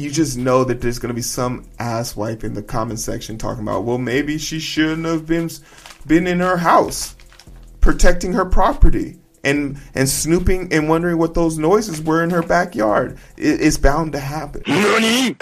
you just know that there's going to be some asswipe in the comment section talking about, well, maybe she shouldn't have been been in her house protecting her property and and snooping and wondering what those noises were in her backyard. It, it's bound to happen. Dynamite!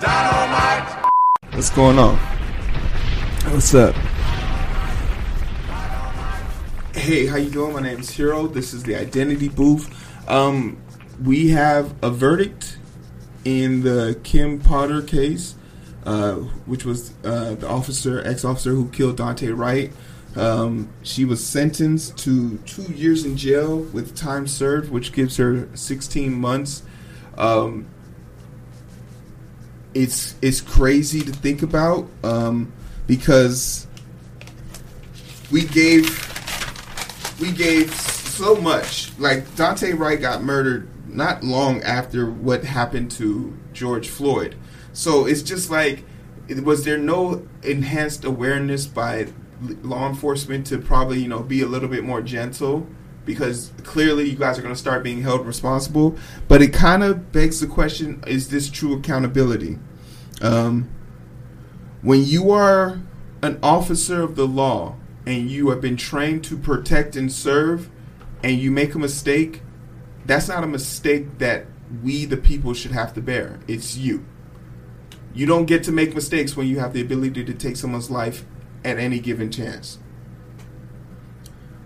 Dynamite! What's going on? What's up? Hey, how you doing? My name is Heero. This is the Identity Booth. Um, we have a verdict in the Kim Potter case, uh, which was uh, the officer, ex-officer who killed Daunte Wright. Um, she was sentenced to two years in jail with time served, which gives her 16 months. Um, it's it's crazy to think about um, because we gave we gave so much. Like Daunte Wright got murdered not long after what happened to George Floyd, so it's just like was there no enhanced awareness by law enforcement to probably you know be a little bit more gentle because clearly you guys are going to start being held responsible. But it kind of begs the question: Is this true accountability? Um, when you are an officer of the law and you have been trained to protect and serve, and you make a mistake, that's not a mistake that we, the people, should have to bear. It's you. You don't get to make mistakes when you have the ability to take someone's life at any given chance.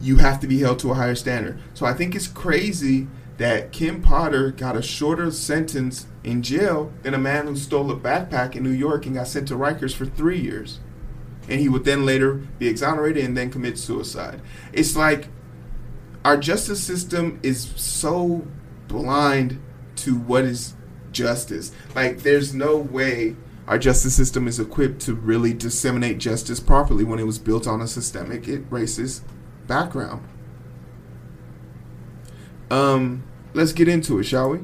You have to be held to a higher standard. So I think it's crazy that Kim Potter got a shorter sentence in jail than a man who stole a backpack in New York and got sent to Rikers for three years. And he would then later be exonerated and then commit suicide. It's like our justice system is so blind to what is justice. Like, there's no way our justice system is equipped to really disseminate justice properly when it was built on a systemic racist background. Um, let's get into it, shall we?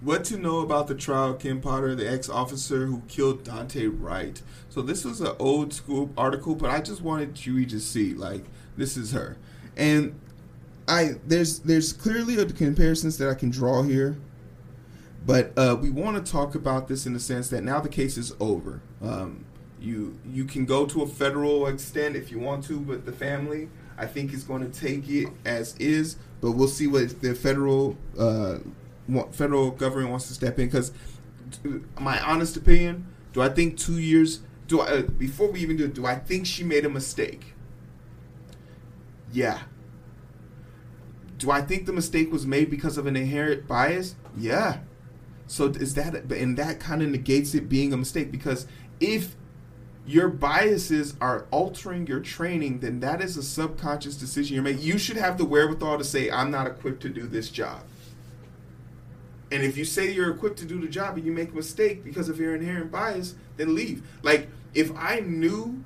What to know about the trial of Kim Potter, the ex-officer who killed Daunte Wright? So this was an old school article, but I just wanted you to see, like, this is her, and I there's there's clearly a comparisons that I can draw here, but uh, we want to talk about this in the sense that now the case is over. Um, you you can go to a federal extent if you want to, but the family I think is going to take it as is. But we'll see what the federal uh, federal government wants to step in. Because my honest opinion, do I think two years? Do I uh, before we even do? Do I think she made a mistake? Yeah. Do I think the mistake was made because of an inherent bias? Yeah. So is that and that kind of negates it being a mistake because if your biases are altering your training, then that is a subconscious decision you're making. You should have the wherewithal to say, I'm not equipped to do this job. And if you say you're equipped to do the job and you make a mistake because of your inherent bias, then leave. Like, if I knew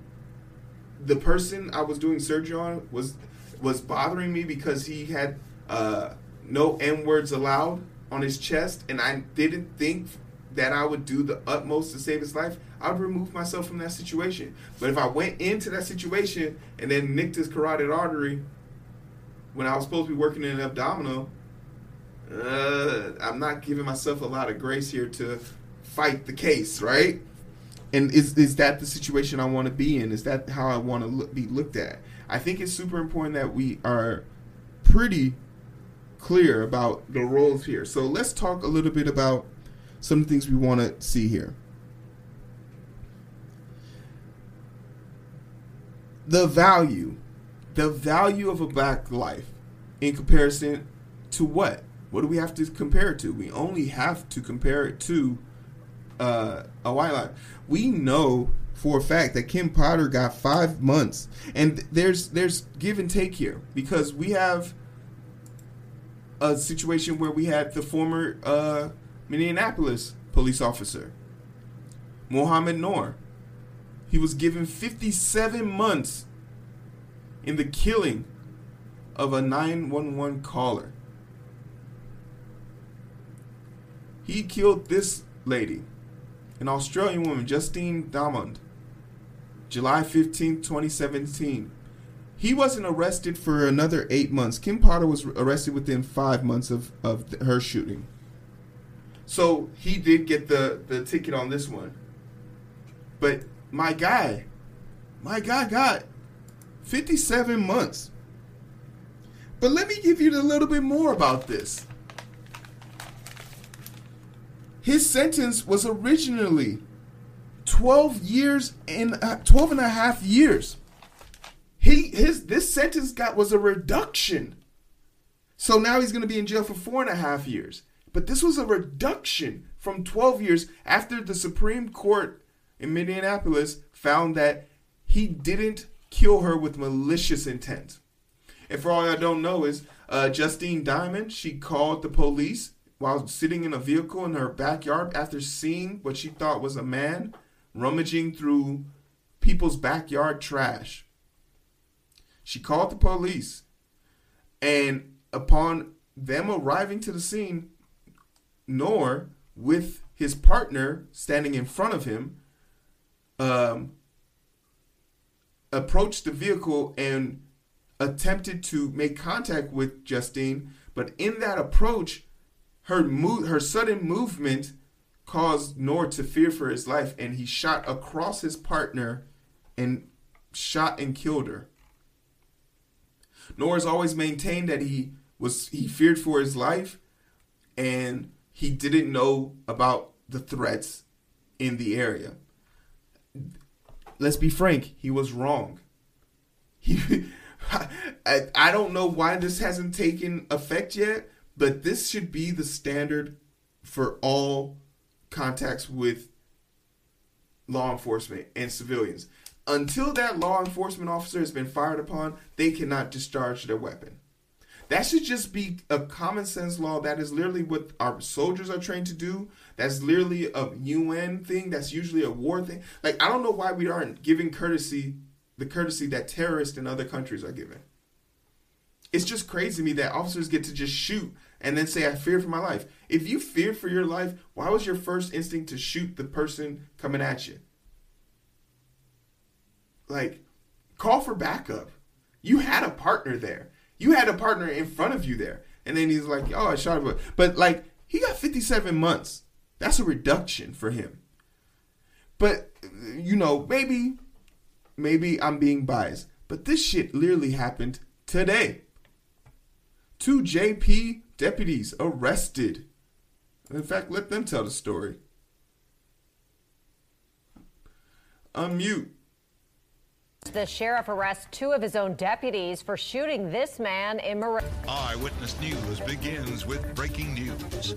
the person I was doing surgery on was was bothering me because he had uh, no N words allowed on his chest, and I didn't think that I would do the utmost to save his life, I would remove myself from that situation. But if I went into that situation and then nicked his carotid artery when I was supposed to be working in an abdominal, uh, I'm not giving myself a lot of grace here to fight the case, right? And is is that the situation I want to be in? Is that how I want to look, be looked at? I think it's super important that we are pretty clear about the roles here. So let's talk a little bit about some things we want to see here. The value, the value of a black life in comparison to what? What do we have to compare it to? We only have to compare it to uh, a white life. We know for a fact that Kim Potter got five months, and there's there's give and take here because we have a situation where we had the former uh, Minneapolis police officer, Mohamed Noor. He was given 57 months in the killing of a 911 caller. He killed this lady, an Australian woman, Justine Damond, July 15, 2017. he wasn't arrested for another eight months. Kim Potter was arrested within five months of, of her shooting. So he did get the, the ticket on this one. But my guy, my guy got 57 months. But let me give you a little bit more about this. His sentence was originally 12 years and uh, 12 and a half years. He his this sentence got was a reduction. So now he's going to be in jail for four and a half years. But this was a reduction from 12 years after the Supreme Court in Minneapolis found that he didn't kill her with malicious intent. And for all I don't know is uh, Justine Diamond, she called the police while sitting in a vehicle in her backyard after seeing what she thought was a man rummaging through people's backyard trash. She called the police, and upon them arriving to the scene, Noor, with his partner standing in front of him, um, approached the vehicle and attempted to make contact with Justine, but in that approach, her mo- her sudden movement caused Noor to fear for his life, and he shot across his partner and shot and killed her. Noor has always maintained that he was he feared for his life, and he didn't know about the threats in the area. Let's be frank, he was wrong. He, I, I don't know why this hasn't taken effect yet, but this should be the standard for all contacts with law enforcement and civilians. Until that law enforcement officer has been fired upon, they cannot discharge their weapon. That should just be a common sense law. That is literally what our soldiers are trained to do. That's literally a UN thing. That's usually a war thing. Like I don't know why we aren't giving courtesy, the courtesy that terrorists in other countries are given. It's just crazy to me that officers get to just shoot and then say I fear for my life. If you fear for your life, why was your first instinct to shoot the person coming at you? Like, call for backup. You had a partner there. You had a partner in front of you there. And then he's like, oh, I shot him. But like, he got 57 months. That's a reduction for him. But, you know, maybe, maybe I'm being biased. But this shit literally happened today. Two JP deputies arrested. In fact, let them tell the story. Unmute. The sheriff arrests two of his own deputies for shooting this man in Mar- Eyewitness News begins with breaking news.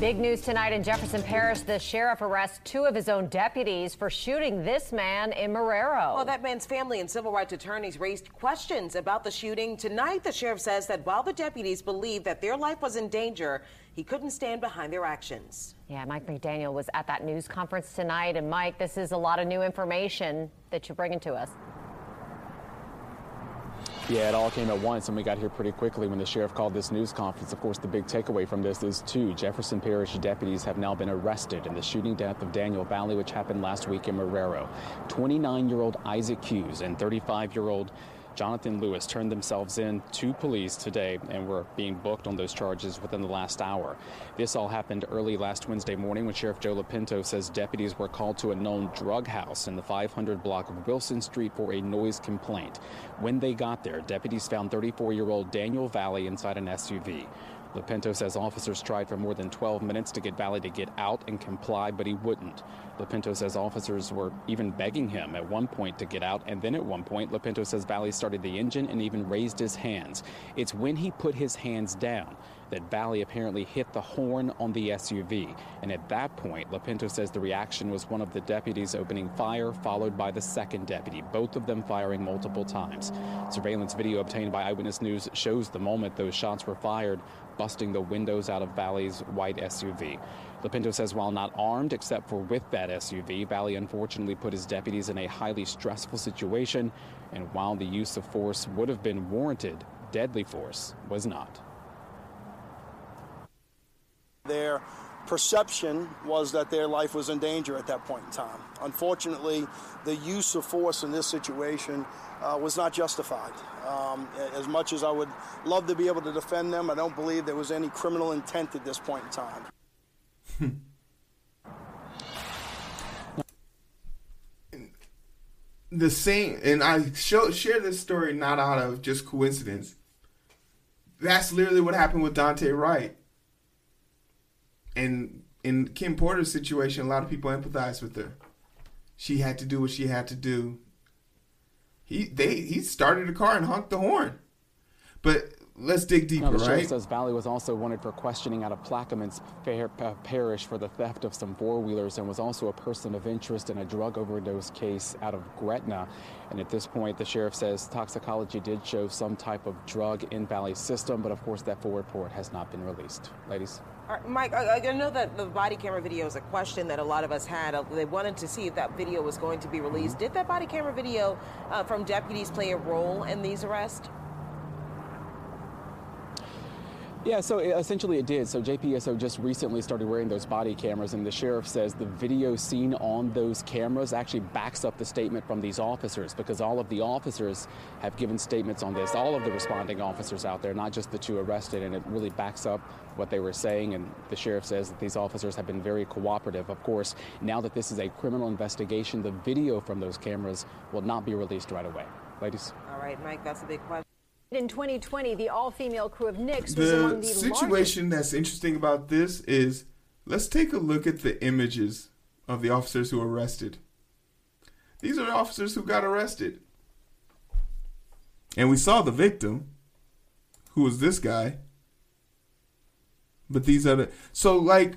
Big news tonight in Jefferson Parish. The sheriff arrests two of his own deputies for shooting this man in Marrero. Well, that man's family and civil rights attorneys raised questions about the shooting. Tonight, the sheriff says that while the deputies believe that their life was in danger, he couldn't stand behind their actions. Yeah, Mike McDaniel was at that news conference tonight. And Mike, this is a lot of new information that you're bringing to us. Yeah, it all came at once, and we got here pretty quickly when the sheriff called this news conference. Of course, the big takeaway from this is two Jefferson Parish deputies have now been arrested in the shooting death of Daniel Valley, which happened last week in Marrero. 29 year old Isaac Hughes and 35 year old Johnathan Louis turned themselves in to police today and were being booked on those charges within the last hour. This all happened early last Wednesday morning when Sheriff Joe Lopinto says deputies were called to a known drug house in the 500 block of Wilson Street for a noise complaint. When they got there, deputies found 34 year old Daniel Valley inside an SUV. Lopinto says officers tried for more than 12 minutes to get Valley to get out and comply, but he wouldn't. Lopinto says officers were even begging him at one point to get out, and then at one point, Lopinto says Valley started the engine and even raised his hands. It's when he put his hands down that Valley apparently hit the horn on the SUV. And at that point, Lopinto says the reaction was one of the deputies opening fire, followed by the second deputy, both of them firing multiple times. Surveillance video obtained by Eyewitness News shows the moment those shots were fired, busting the windows out of Valley's white SUV. Lopinto says while not armed except for with that SUV, Valley unfortunately put his deputies in a highly stressful situation, and while the use of force would have been warranted, deadly force was not. There perception was that their life was in danger at that point in time. Unfortunately, the use of force in this situation uh, was not justified. Um, as much as I would love to be able to defend them, I don't believe there was any criminal intent at this point in time. the same, and I show, share this story not out of just coincidence. That's literally what happened with Daunte Wright. And in Kim Potter's situation, a lot of people empathize with her. She had to do what she had to do. He they he started a car and honked the horn. But let's dig deeper, now, the sheriff right? says Valley was also wanted for questioning out of Plaquemines fair, uh, Parish for the theft of some four wheelers and was also a person of interest in a drug overdose case out of Gretna. And at this point, the sheriff says toxicology did show some type of drug in Valley's system, but of course, that full report has not been released. Ladies. Mike, I, I, know that the body camera video is a question that a lot of us had. Uh, they wanted to see if that video was going to be released. Did that body camera video uh, from deputies play a role in these arrests? Yeah, so essentially it did. So JPSO just recently started wearing those body cameras, and the sheriff says the video seen on those cameras actually backs up the statement from these officers because all of the officers have given statements on this, all of the responding officers out there, not just the two arrested, and it really backs up what they were saying. And the sheriff says that these officers have been very cooperative. Of course, now that this is a criminal investigation, the video from those cameras will not be released right away. Ladies. All right, Mike, that's a big question. In 2020, the all-female crew of Nix was among the the situation largest. that's interesting about this is let's take a look at the images of the officers who were arrested. These are the officers who got arrested. And we saw the victim, who was this guy. But these are the so like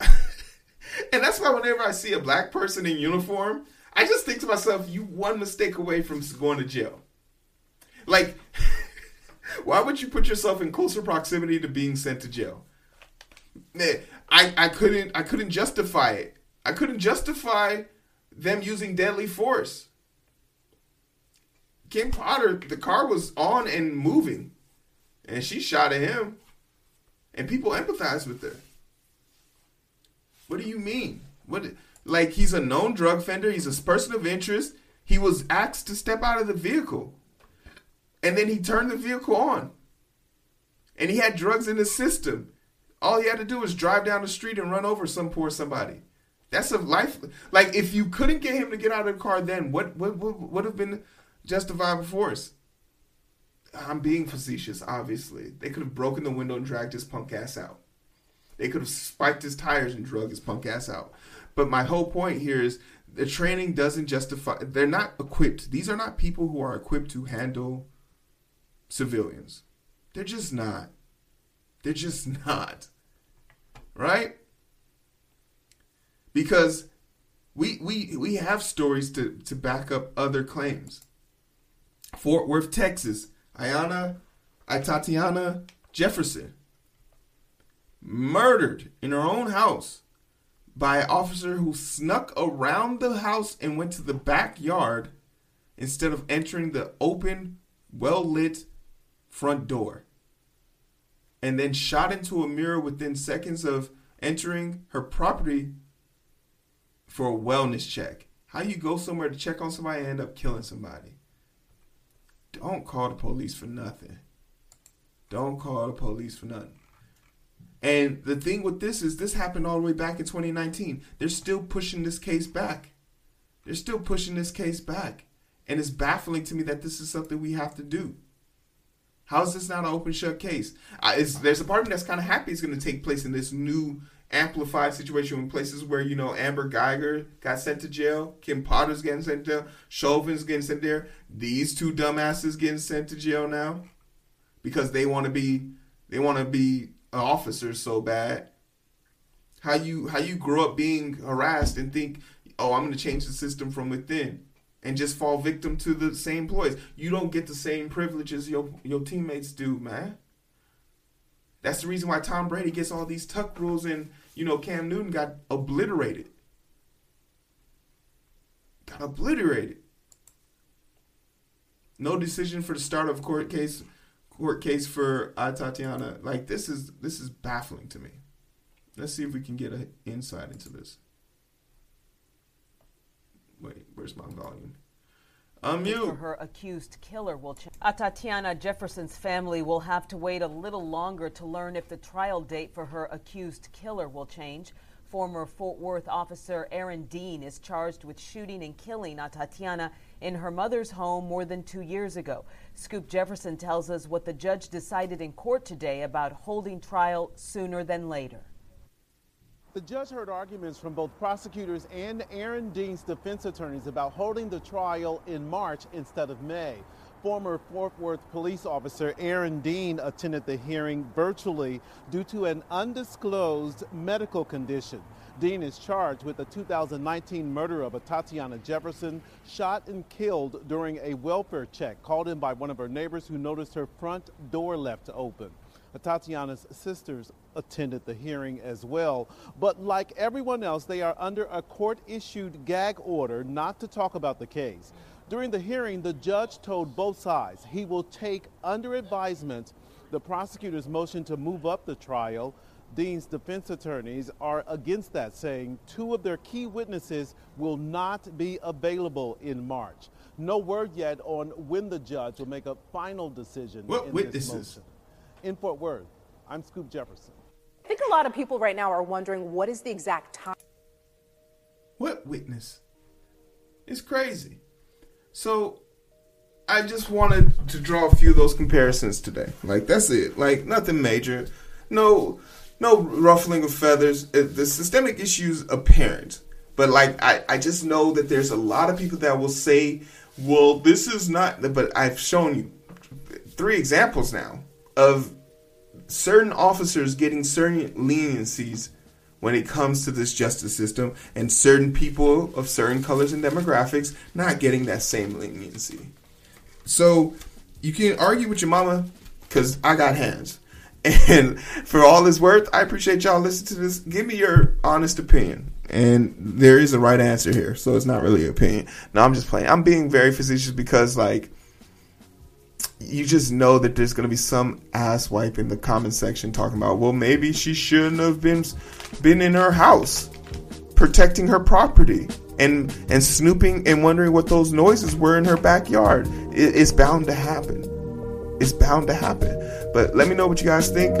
and that's why whenever I see a black person in uniform, I just think to myself, you one mistake away from going to jail. Like, why would you put yourself in closer proximity to being sent to jail? I, I couldn't I couldn't justify it. I couldn't justify them using deadly force. Kim Potter, the car was on and moving, and she shot at him, and people empathize with her. What do you mean? What like he's a known drug offender? He's a person of interest. He was asked to step out of the vehicle. And then he turned the vehicle on. And he had drugs in his system. All he had to do was drive down the street and run over some poor somebody. That's a life. Like if you couldn't get him to get out of the car, then what what what would have been justifiable force? I'm being facetious. Obviously, they could have broken the window and dragged his punk ass out. They could have spiked his tires and drug his punk ass out. But my whole point here is the training doesn't justify. They're not equipped. These are not people who are equipped to handle civilians. They're just not. They're just not. Right? Because we we we have stories to, to back up other claims. Fort Worth, Texas, Ayana Atatiana Jefferson murdered in her own house by an officer who snuck around the house and went to the backyard instead of entering the open, well lit front door. And then shot into a mirror within seconds of entering her property for a wellness check. How you go somewhere to check on somebody and end up killing somebody? Don't call the police for nothing. Don't call the police for nothing. And the thing with this is this happened all the way back in 2019. They're still pushing this case back. They're still pushing this case back. And it's baffling to me that this is something we have to do. How is this not an open shut case? There's a part of me that's kind of happy it's going to take place in this new amplified situation in places where you know Amber Guyger got sent to jail, Kim Potter's getting sent to jail, Chauvin's getting sent there. These two dumbasses getting sent to jail now because they want to be they want to be officers so bad. How you how you grow up being harassed and think, oh, I'm going to change the system from within and just fall victim to the same ploys. You don't get the same privileges your your teammates do, man. That's the reason why Tom Brady gets all these tuck rules and you know Cam Newton got obliterated. Got obliterated. No decision for the start of court case court case for uh, Tatiana. Like this is this is baffling to me. Let's see if we can get an insight into this. Wait, where's my volume? Unmute. Her accused killer will change. Ah, Tatiana Jefferson's family will have to wait a little longer to learn if the trial date for her accused killer will change. Former Fort Worth officer Aaron Dean is charged with shooting and killing ah, Tatiana in her mother's home more than two years ago. Scoop Jefferson tells us what the judge decided in court today about holding trial sooner than later. The judge heard arguments from both prosecutors and Aaron Dean's defense attorneys about holding the trial in March instead of May. Former Fort Worth police officer Aaron Dean attended the hearing virtually due to an undisclosed medical condition. Dean is charged with the 2019 murder of Atatiana Jefferson, shot and killed during a welfare check called in by one of her neighbors who noticed her front door left open. Tatiana's sisters attended the hearing as well. But like everyone else, they are under a court issued gag order not to talk about the case. During the hearing, the judge told both sides he will take under advisement the prosecutor's motion to move up the trial. Dean's defense attorneys are against that, saying two of their key witnesses will not be available in March. No word yet on when the judge will make a final decision. What witnesses? In Fort Worth, I'm Scoop Jefferson. I think a lot of people right now are wondering what is the exact time. What witness? It's crazy. So I just wanted to draw a few of those comparisons today. Like that's it. Like nothing major. No no ruffling of feathers. Uh, the systemic issues apparent. But like I, I just know that there's a lot of people that will say, well, this is not but I've shown you three examples now of certain officers getting certain leniencies when it comes to this justice system and certain people of certain colors and demographics not getting that same leniency. So you can argue with your mama because I got hands. And for all it's worth, I appreciate y'all listening to this. Give me your honest opinion. And there is a right answer here, so it's not really an opinion. No, I'm just playing. I'm being very facetious because, like, you just know that there's going to be some ass wipe in the comment section talking about, well, maybe she shouldn't have been been in her house protecting her property and and snooping and wondering what those noises were in her backyard. It, it's bound to happen. It's bound to happen. But let me know what you guys think.